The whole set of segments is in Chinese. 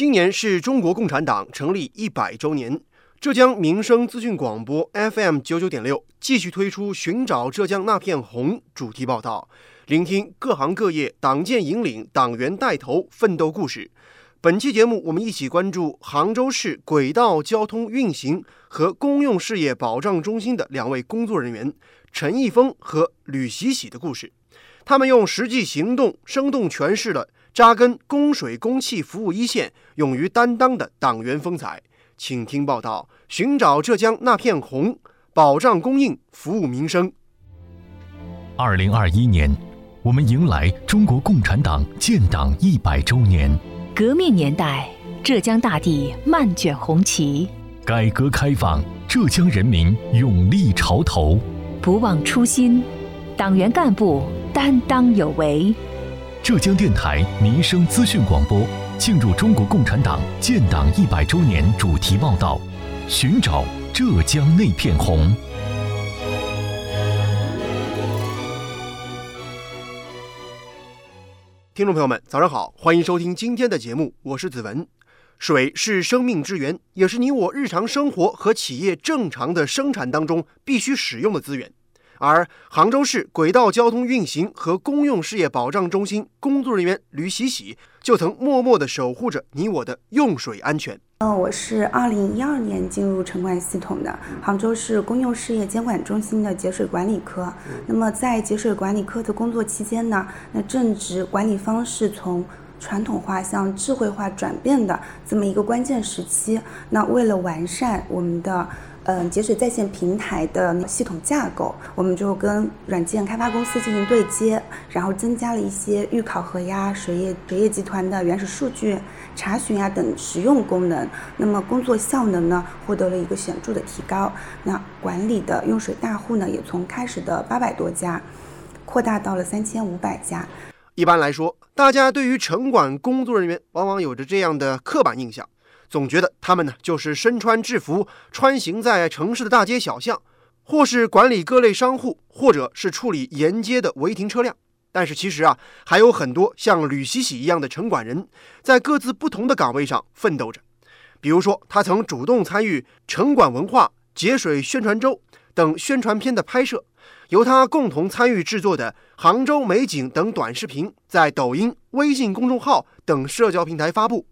今年是中国共产党成立一百周年，浙江民生资讯广播 FM 九九点六继续推出“寻找浙江那片红”主题报道，聆听各行各业党建引领、党员带头奋斗故事。本期节目，我们一起关注杭州市轨道交通运行和公用事业保障中心的两位工作人员陈义峰和吕喜喜的故事。他们用实际行动生动诠释了扎根供水供气服务一线、勇于担当的党员风采。请听报道：寻找浙江那片红，保障供应，服务民生。二零二一年，我们迎来中国共产党建党一百周年。革命年代，浙江大地漫卷红旗；改革开放，浙江人民勇立潮头。不忘初心，党员干部担当有为。浙江电台民生资讯广播庆祝中国共产党建党一百周年主题报道：寻找浙江那片红。听众朋友们，早上好，欢迎收听今天的节目，我是子文。水是生命之源，也是你我日常生活和企业正常的生产当中必须使用的资源。而杭州市轨道交通运行和公用事业保障中心工作人员吕喜喜就曾默默地守护着你我的用水安全。嗯，我是二零一二年进入城管系统的杭州市公用事业监管中心的节水管理科。那么在节水管理科的工作期间呢，那正值管理方式从传统化向智慧化转变的这么一个关键时期。那为了完善我们的嗯，节水在线平台的系统架构，我们就跟软件开发公司进行对接，然后增加了一些预考核呀、水业水业集团的原始数据查询呀等实用功能。那么工作效能呢，获得了一个显著的提高。那管理的用水大户呢，也从开始的八百多家，扩大到了三千五百家。一般来说，大家对于城管工作人员往往有着这样的刻板印象。总觉得他们呢，就是身穿制服，穿行在城市的大街小巷，或是管理各类商户，或者是处理沿街的违停车辆。但是其实啊，还有很多像吕喜喜一样的城管人，在各自不同的岗位上奋斗着。比如说，他曾主动参与城管文化节水宣传周等宣传片的拍摄，由他共同参与制作的杭州美景等短视频，在抖音、微信公众号等社交平台发布。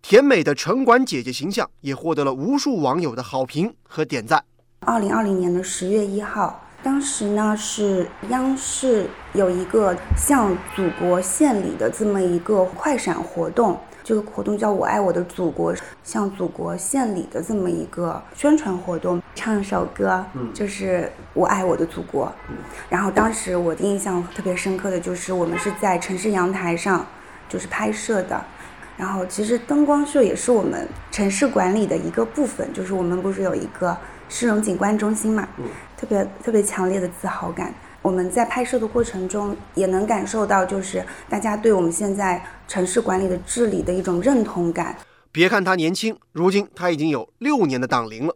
甜美的城管姐姐形象也获得了无数网友的好评和点赞。二零二零年的十月一号，当时呢是央视有一个向祖国献礼的这么一个快闪活动，这个活动叫我爱我的祖国，向祖国献礼的这么一个宣传活动，唱一首歌，就是我爱我的祖国。然后当时我的印象特别深刻的就是我们是在城市阳台上就是拍摄的。然后，其实灯光秀也是我们城市管理的一个部分，就是我们不是有一个市容景观中心嘛，特别特别强烈的自豪感。我们在拍摄的过程中也能感受到，就是大家对我们现在城市管理的治理的一种认同感。别看他年轻，如今他已经有六年的党龄了。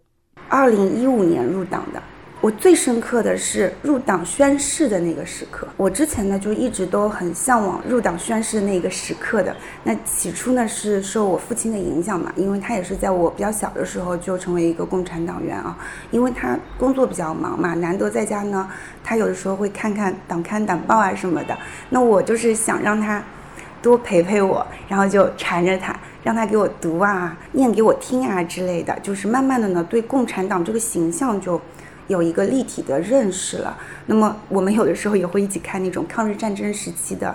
二零一五年入党的。我最深刻的是入党宣誓的那个时刻。我之前呢就一直都很向往入党宣誓的那个时刻的。那起初呢是受我父亲的影响嘛，因为他也是在我比较小的时候就成为一个共产党员啊。因为他工作比较忙嘛，难得在家呢，他有的时候会看看党刊党报啊什么的。那我就是想让他多陪陪我，然后就缠着他，让他给我读啊、念给我听啊之类的。就是慢慢的呢，对共产党这个形象就。有一个立体的认识了。那么我们有的时候也会一起看那种抗日战争时期的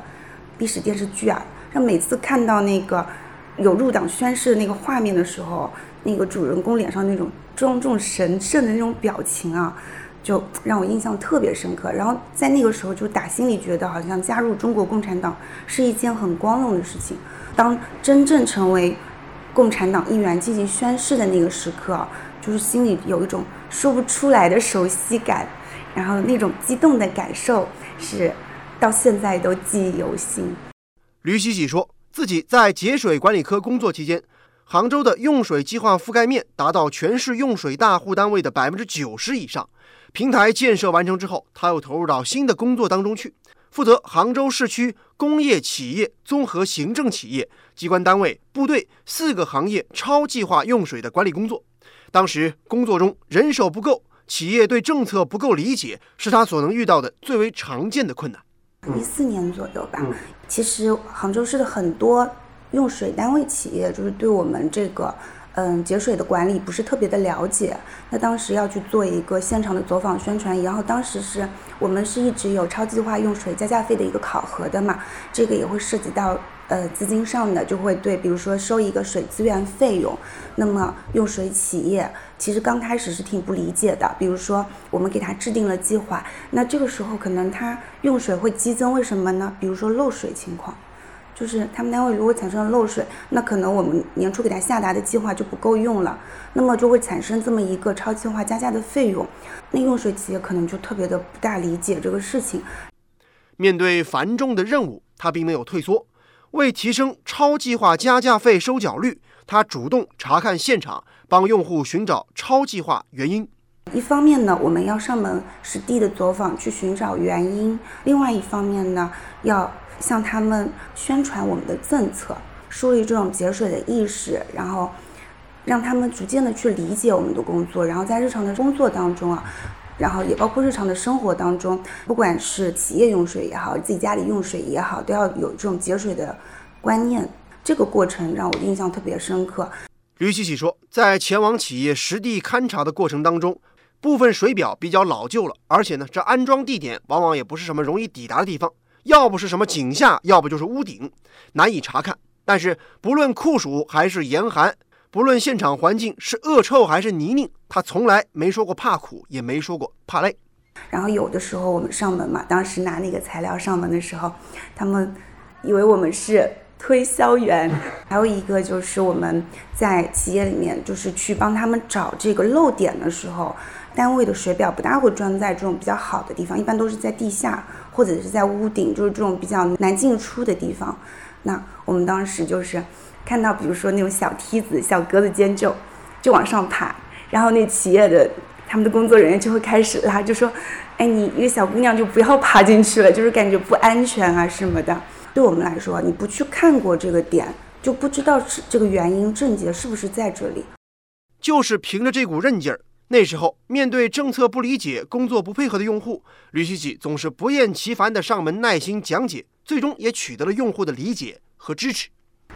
历史电视剧啊。让每次看到那个有入党宣誓的那个画面的时候，那个主人公脸上那种庄重神圣的那种表情啊，就让我印象特别深刻。然后在那个时候就打心里觉得，好像加入中国共产党是一件很光荣的事情。当真正成为共产党一员进行宣誓的那个时刻。就是心里有一种说不出来的熟悉感，然后那种激动的感受是到现在都记忆犹新。吕喜喜说自己在节水管理科工作期间，杭州的用水计划覆盖面达到全市用水大户单位的百分之九十以上。平台建设完成之后，他又投入到新的工作当中去，负责杭州市区工业企业综合行政企业、机关单位、部队四个行业超计划用水的管理工作。当时工作中人手不够，企业对政策不够理解，是他所能遇到的最为常见的困难。一四年左右吧，其实杭州市的很多用水单位企业就是对我们这个。嗯，节水的管理不是特别的了解。那当时要去做一个现场的走访宣传，然后当时是我们是一直有超计划用水加价费的一个考核的嘛，这个也会涉及到呃资金上的，就会对，比如说收一个水资源费用，那么用水企业其实刚开始是挺不理解的。比如说我们给他制定了计划，那这个时候可能他用水会激增，为什么呢？比如说漏水情况。就是他们单位如果产生了漏水，那可能我们年初给他下达的计划就不够用了，那么就会产生这么一个超计划加价的费用。那用水企业可能就特别的不大理解这个事情。面对繁重的任务，他并没有退缩。为提升超计划加价费收缴率，他主动查看现场，帮用户寻找超计划原因。一方面呢，我们要上门实地的走访去寻找原因；另外一方面呢，要。向他们宣传我们的政策，树立这种节水的意识，然后让他们逐渐的去理解我们的工作，然后在日常的工作当中啊，然后也包括日常的生活当中，不管是企业用水也好，自己家里用水也好，都要有这种节水的观念。这个过程让我印象特别深刻。吕喜喜说，在前往企业实地勘察的过程当中，部分水表比较老旧了，而且呢，这安装地点往往也不是什么容易抵达的地方。要不是什么井下，要不就是屋顶，难以查看。但是不论酷暑还是严寒，不论现场环境是恶臭还是泥泞，他从来没说过怕苦，也没说过怕累。然后有的时候我们上门嘛，当时拿那个材料上门的时候，他们以为我们是推销员。还有一个就是我们在企业里面，就是去帮他们找这个漏点的时候，单位的水表不大会装在这种比较好的地方，一般都是在地下。或者是在屋顶，就是这种比较难进出的地方。那我们当时就是看到，比如说那种小梯子、小格子间，就就往上爬。然后那企业的他们的工作人员就会开始拉，就说：“哎，你一个小姑娘就不要爬进去了，就是感觉不安全啊什么的。”对我们来说，你不去看过这个点，就不知道是这个原因症结是不是在这里。就是凭着这股韧劲儿。那时候，面对政策不理解、工作不配合的用户，吕希喜总是不厌其烦地上门耐心讲解，最终也取得了用户的理解和支持。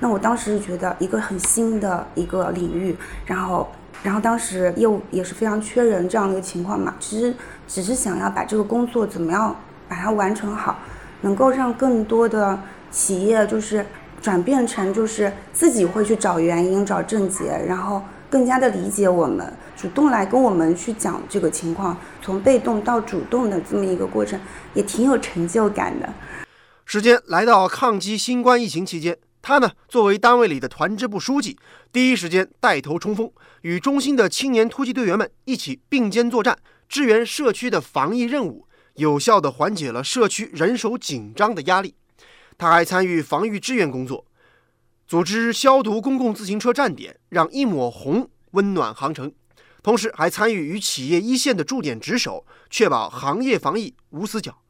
那我当时是觉得一个很新的一个领域，然后，然后当时业务也是非常缺人这样的一个情况嘛，其实只是想要把这个工作怎么样把它完成好，能够让更多的企业就是转变成就是自己会去找原因、找症结，然后。更加的理解我们，主动来跟我们去讲这个情况，从被动到主动的这么一个过程，也挺有成就感的。时间来到抗击新冠疫情期间，他呢作为单位里的团支部书记，第一时间带头冲锋，与中心的青年突击队员们一起并肩作战，支援社区的防疫任务，有效地缓解了社区人手紧张的压力。他还参与防御支援工作。组织消毒公共自行车站点，让一抹红温暖航城。同时，还参与与企业一线的驻点值守，确保行业防疫无死角。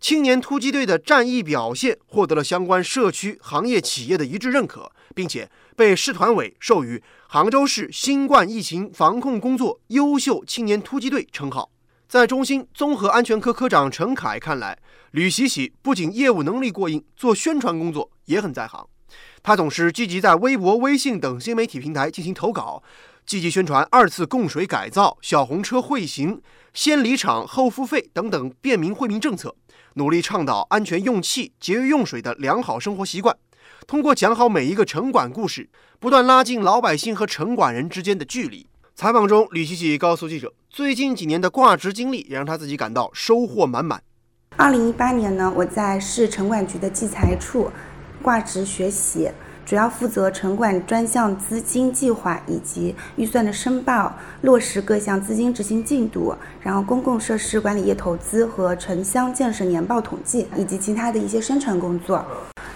青年突击队的战役表现获得了相关社区、行业、企业的一致认可，并且被市团委授予杭州市新冠疫情防控工作优秀青年突击队称号。在中心综合安全科科长陈凯看来，吕喜喜不仅业务能力过硬，做宣传工作也很在行。他总是积极在微博、微信等新媒体平台进行投稿，积极宣传二次供水改造、小红车惠行、先离场后付费等等便民惠民政策，努力倡导安全用气、节约用水的良好生活习惯。通过讲好每一个城管故事，不断拉近老百姓和城管人之间的距离。采访中，吕希喜告诉记者，最近几年的挂职经历也让他自己感到收获满满。二零一八年呢，我在市城管局的计财处。挂职学习，主要负责城管专项资金计划以及预算的申报，落实各项资金执行进度，然后公共设施管理业投资和城乡建设年报统计，以及其他的一些宣传工作。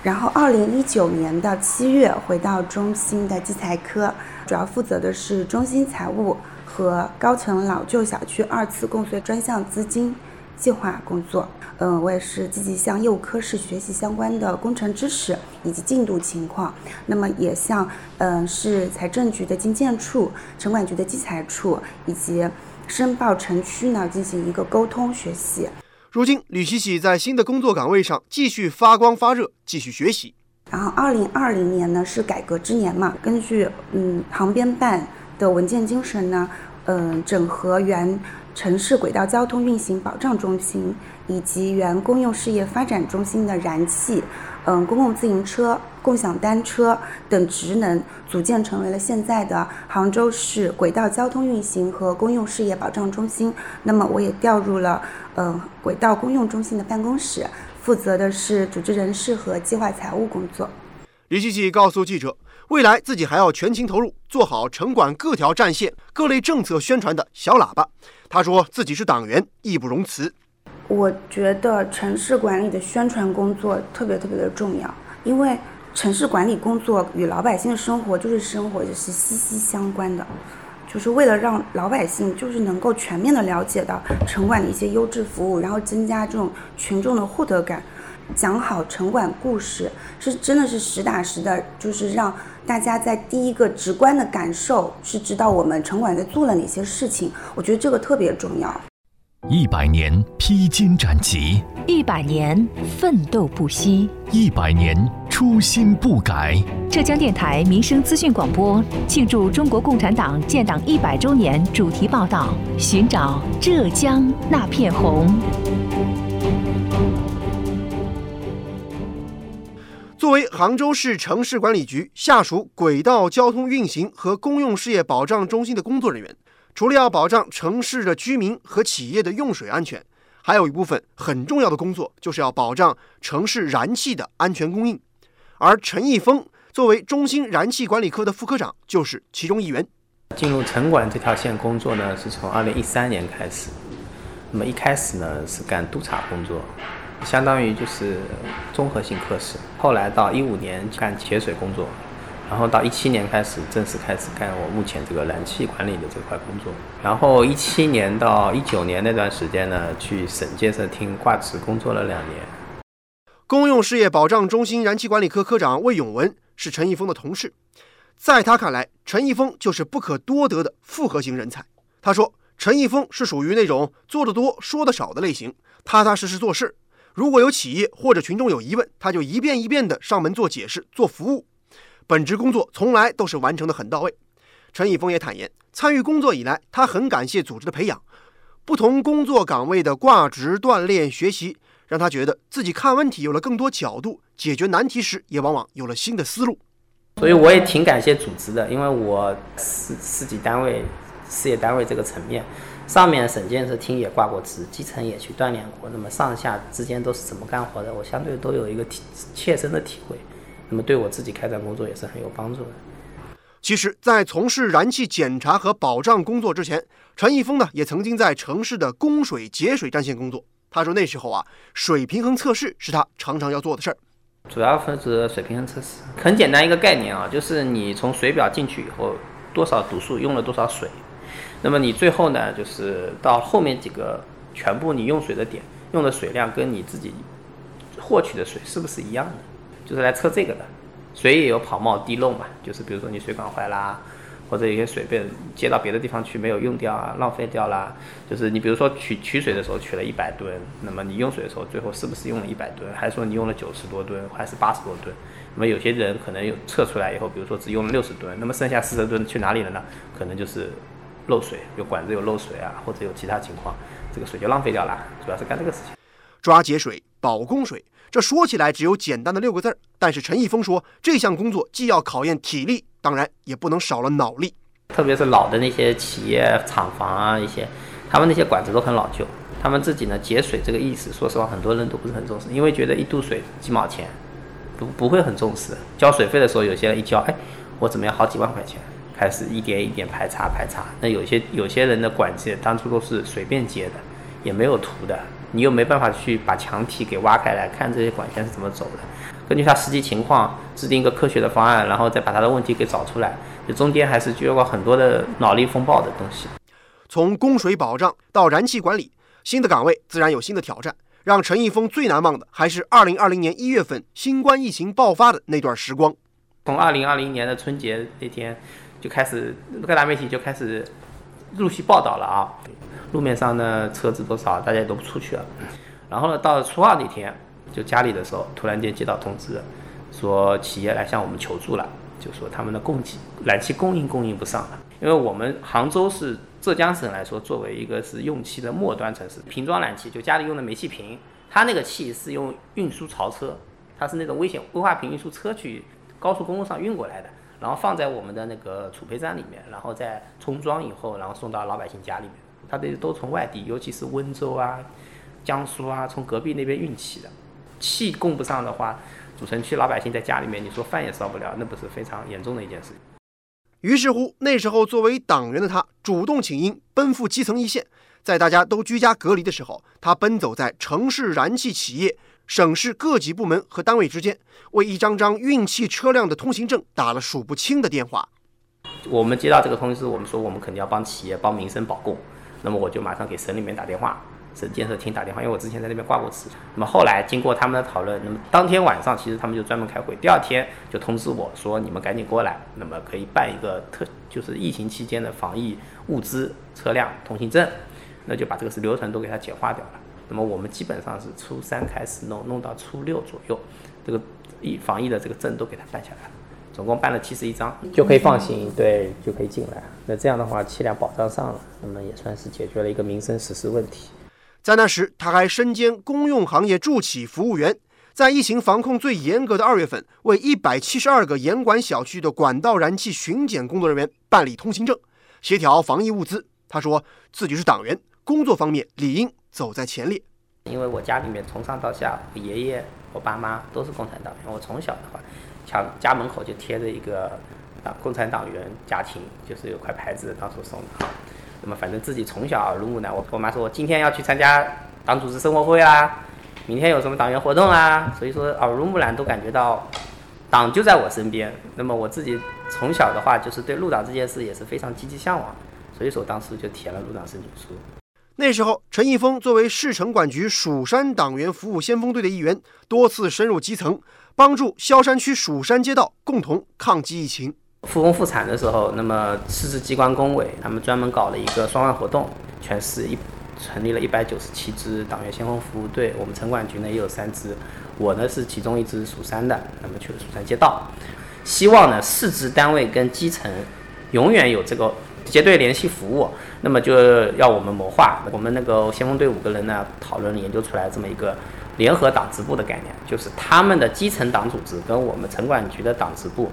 然后，二零一九年的七月回到中心的计财科，主要负责的是中心财务和高层老旧小区二次供水专项资金计划工作。嗯，我也是积极向业务科室学习相关的工程知识以及进度情况。那么也向嗯市财政局的经建处、城管局的稽财处以及申报城区呢进行一个沟通学习。如今，吕喜喜在新的工作岗位上继续发光发热，继续学习。然后，二零二零年呢是改革之年嘛，根据嗯航编办的文件精神呢，嗯整合原城市轨道交通运行保障中心以及原公用事业发展中心的燃气、嗯公共自行车、共享单车等职能，组建成为了现在的杭州市轨道交通运行和公用事业保障中心。那么，我也调入了嗯轨道公用中心的办公室。负责的是组织人事和计划财务工作。李希希告诉记者，未来自己还要全情投入，做好城管各条战线、各类政策宣传的小喇叭。他说自己是党员，义不容辞。我觉得城市管理的宣传工作特别特别的重要，因为城市管理工作与老百姓的生活就是生活就是息息相关的。就是为了让老百姓就是能够全面的了解到城管的一些优质服务，然后增加这种群众的获得感，讲好城管故事，是真的是实打实的，就是让大家在第一个直观的感受是知道我们城管在做了哪些事情，我觉得这个特别重要。一百年披荆斩棘，一百年奋斗不息，一百年初心不改。浙江电台民生资讯广播庆祝中国共产党建党一百周年主题报道：寻找浙江那片红。作为杭州市城市管理局下属轨道交通运行和公用事业保障中心的工作人员。除了要保障城市的居民和企业的用水安全，还有一部分很重要的工作，就是要保障城市燃气的安全供应。而陈义峰作为中心燃气管理科的副科长，就是其中一员。进入城管这条线工作呢，是从二零一三年开始。那么一开始呢是干督查工作，相当于就是综合性科室。后来到一五年干节水工作。然后到一七年开始正式开始干我目前这个燃气管理的这块工作。然后一七年到一九年那段时间呢，去省建设厅挂职工作了两年。公用事业保障中心燃气管理科科长魏永文是陈义峰的同事，在他看来，陈义峰就是不可多得的复合型人才。他说，陈义峰是属于那种做得多说得少的类型，踏踏实实做事。如果有企业或者群众有疑问，他就一遍一遍地上门做解释、做服务。本职工作从来都是完成的很到位。陈以峰也坦言，参与工作以来，他很感谢组织的培养，不同工作岗位的挂职、锻炼、学习，让他觉得自己看问题有了更多角度，解决难题时也往往有了新的思路。所以我也挺感谢组织的，因为我市市级单位、事业单位这个层面，上面省建设厅也挂过职，基层也去锻炼过，那么上下之间都是怎么干活的，我相对都有一个体切身的体会。那么对我自己开展工作也是很有帮助的。其实，在从事燃气检查和保障工作之前，陈义峰呢也曾经在城市的供水节水战线工作。他说那时候啊，水平衡测试是他常常要做的事儿。主要负责水平衡测试，很简单一个概念啊，就是你从水表进去以后，多少度数用了多少水，那么你最后呢，就是到后面几个全部你用水的点，用的水量跟你自己获取的水是不是一样的？就是来测这个的，水也有跑冒滴漏嘛，就是比如说你水管坏啦，或者有些水被接到别的地方去没有用掉啊，浪费掉啦。就是你比如说取取水的时候取了一百吨，那么你用水的时候最后是不是用了一百吨，还是说你用了九十多吨，还是八十多吨？那么有些人可能有测出来以后，比如说只用了六十吨，那么剩下四十吨去哪里了呢？可能就是漏水，有管子有漏水啊，或者有其他情况，这个水就浪费掉了。主要是干这个事情，抓节水，保供水。这说起来只有简单的六个字儿，但是陈义峰说，这项工作既要考验体力，当然也不能少了脑力。特别是老的那些企业厂房啊，一些他们那些管子都很老旧，他们自己呢节水这个意识，说实话很多人都不是很重视，因为觉得一度水几毛钱，不不会很重视。交水费的时候，有些人一交，哎，我怎么样好几万块钱，开始一点一点排查排查。那有些有些人的管子当初都是随便接的，也没有图的。你又没办法去把墙体给挖开来看这些管线是怎么走的，根据他实际情况制定一个科学的方案，然后再把他的问题给找出来，这中间还是经过很多的脑力风暴的东西。从供水保障到燃气管理，新的岗位自然有新的挑战。让陈毅峰最难忘的还是2020年1月份新冠疫情爆发的那段时光。从2020年的春节那天就开始，各大媒体就开始陆续报道了啊。路面上呢车子多少，大家也都不出去了。然后呢，到了初二那天，就家里的时候，突然间接到通知，说企业来向我们求助了，就说他们的供给燃气供应供应不上了。因为我们杭州是浙江省来说，作为一个是用气的末端城市，瓶装燃气就家里用的煤气瓶，它那个气是用运输槽车，它是那种危险危化瓶运输车去高速公路上运过来的，然后放在我们的那个储配站里面，然后再充装以后，然后送到老百姓家里面。它的都从外地，尤其是温州啊、江苏啊，从隔壁那边运气的，气供不上的话，主城区老百姓在家里面，你说饭也烧不了，那不是非常严重的一件事。于是乎，那时候作为党员的他，主动请缨，奔赴基层一线。在大家都居家隔离的时候，他奔走在城市燃气企业、省市各级部门和单位之间，为一张张运气车辆的通行证打了数不清的电话。我们接到这个通知，我们说我们肯定要帮企业、帮民生保供，那么我就马上给省里面打电话。省建设厅打电话，因为我之前在那边挂过职。那么后来经过他们的讨论，那么当天晚上其实他们就专门开会，第二天就通知我说你们赶紧过来，那么可以办一个特就是疫情期间的防疫物资、车辆通行证，那就把这个是流程都给它简化掉了。那么我们基本上是初三开始弄，弄到初六左右，这个疫防疫的这个证都给他办下来了，总共办了七十一张，就可以放行，对，就可以进来。那这样的话，气量保障上了，那么也算是解决了一个民生实施问题。在那时，他还身兼公用行业助企服务员，在疫情防控最严格的二月份，为一百七十二个严管小区的管道燃气巡检工作人员办理通行证，协调防疫物资。他说自己是党员，工作方面理应走在前列。因为我家里面从上到下，我爷爷、我爸妈都是共产党员。我从小的话，墙家门口就贴着一个啊共产党员家庭，就是有块牌子，到处送的哈。那么反正自己从小耳濡目染，我我妈说我今天要去参加党组织生活会啊，明天有什么党员活动啊，所以说耳濡目染都感觉到党就在我身边。那么我自己从小的话就是对入党这件事也是非常积极向往，所以说当时就填了入党申请书。那时候，陈毅峰作为市城管局蜀山党员服务先锋队的一员，多次深入基层，帮助萧山区蜀山街道共同抗击疫情。复工复产的时候，那么市直机关工委他们专门搞了一个双万活动，全市一成立了一百九十七支党员先锋服务队，我们城管局呢也有三支，我呢是其中一支蜀山的，那么去了蜀山街道，希望呢市直单位跟基层永远有这个结对联系服务，那么就要我们谋划，我们那个先锋队五个人呢讨论研究出来这么一个联合党支部的概念，就是他们的基层党组织跟我们城管局的党支部。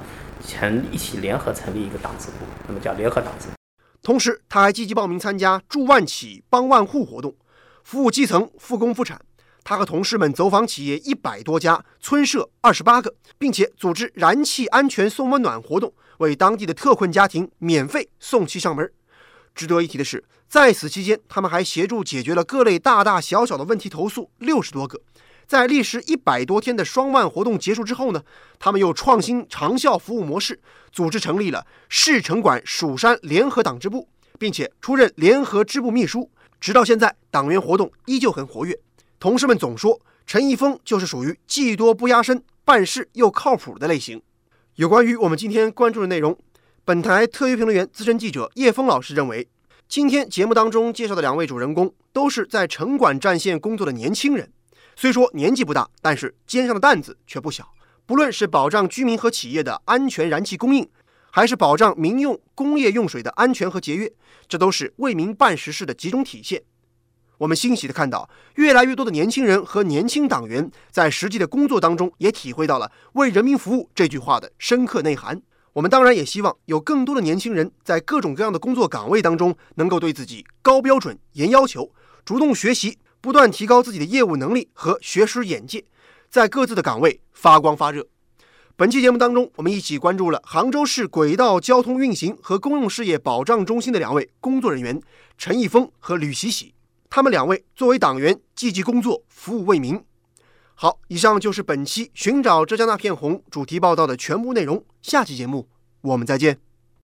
成一起联合成立一个党支部，那么叫联合党支部。同时，他还积极报名参加助万企帮万户活动，服务基层复工复产。他和同事们走访企业一百多家，村社二十八个，并且组织燃气安全送温暖活动，为当地的特困家庭免费送气上门。值得一提的是，在此期间，他们还协助解决了各类大大小小的问题投诉六十多个。在历时一百多天的双万活动结束之后呢，他们又创新长效服务模式，组织成立了市城管蜀山联合党支部，并且出任联合支部秘书。直到现在，党员活动依旧很活跃。同事们总说，陈一峰就是属于技多不压身、办事又靠谱的类型。有关于我们今天关注的内容，本台特约评论员、资深记者叶峰老师认为，今天节目当中介绍的两位主人公都是在城管战线工作的年轻人。虽说年纪不大，但是肩上的担子却不小。不论是保障居民和企业的安全燃气供应，还是保障民用工业用水的安全和节约，这都是为民办实事的集中体现。我们欣喜地看到，越来越多的年轻人和年轻党员在实际的工作当中也体会到了“为人民服务”这句话的深刻内涵。我们当然也希望有更多的年轻人在各种各样的工作岗位当中，能够对自己高标准、严要求，主动学习。不断提高自己的业务能力和学识眼界，在各自的岗位发光发热。本期节目当中，我们一起关注了杭州市轨道交通运行和公用事业保障中心的两位工作人员陈毅峰和吕喜喜。他们两位作为党员，积极工作，服务为民。好，以上就是本期《寻找浙江那片红》主题报道的全部内容。下期节目我们再见。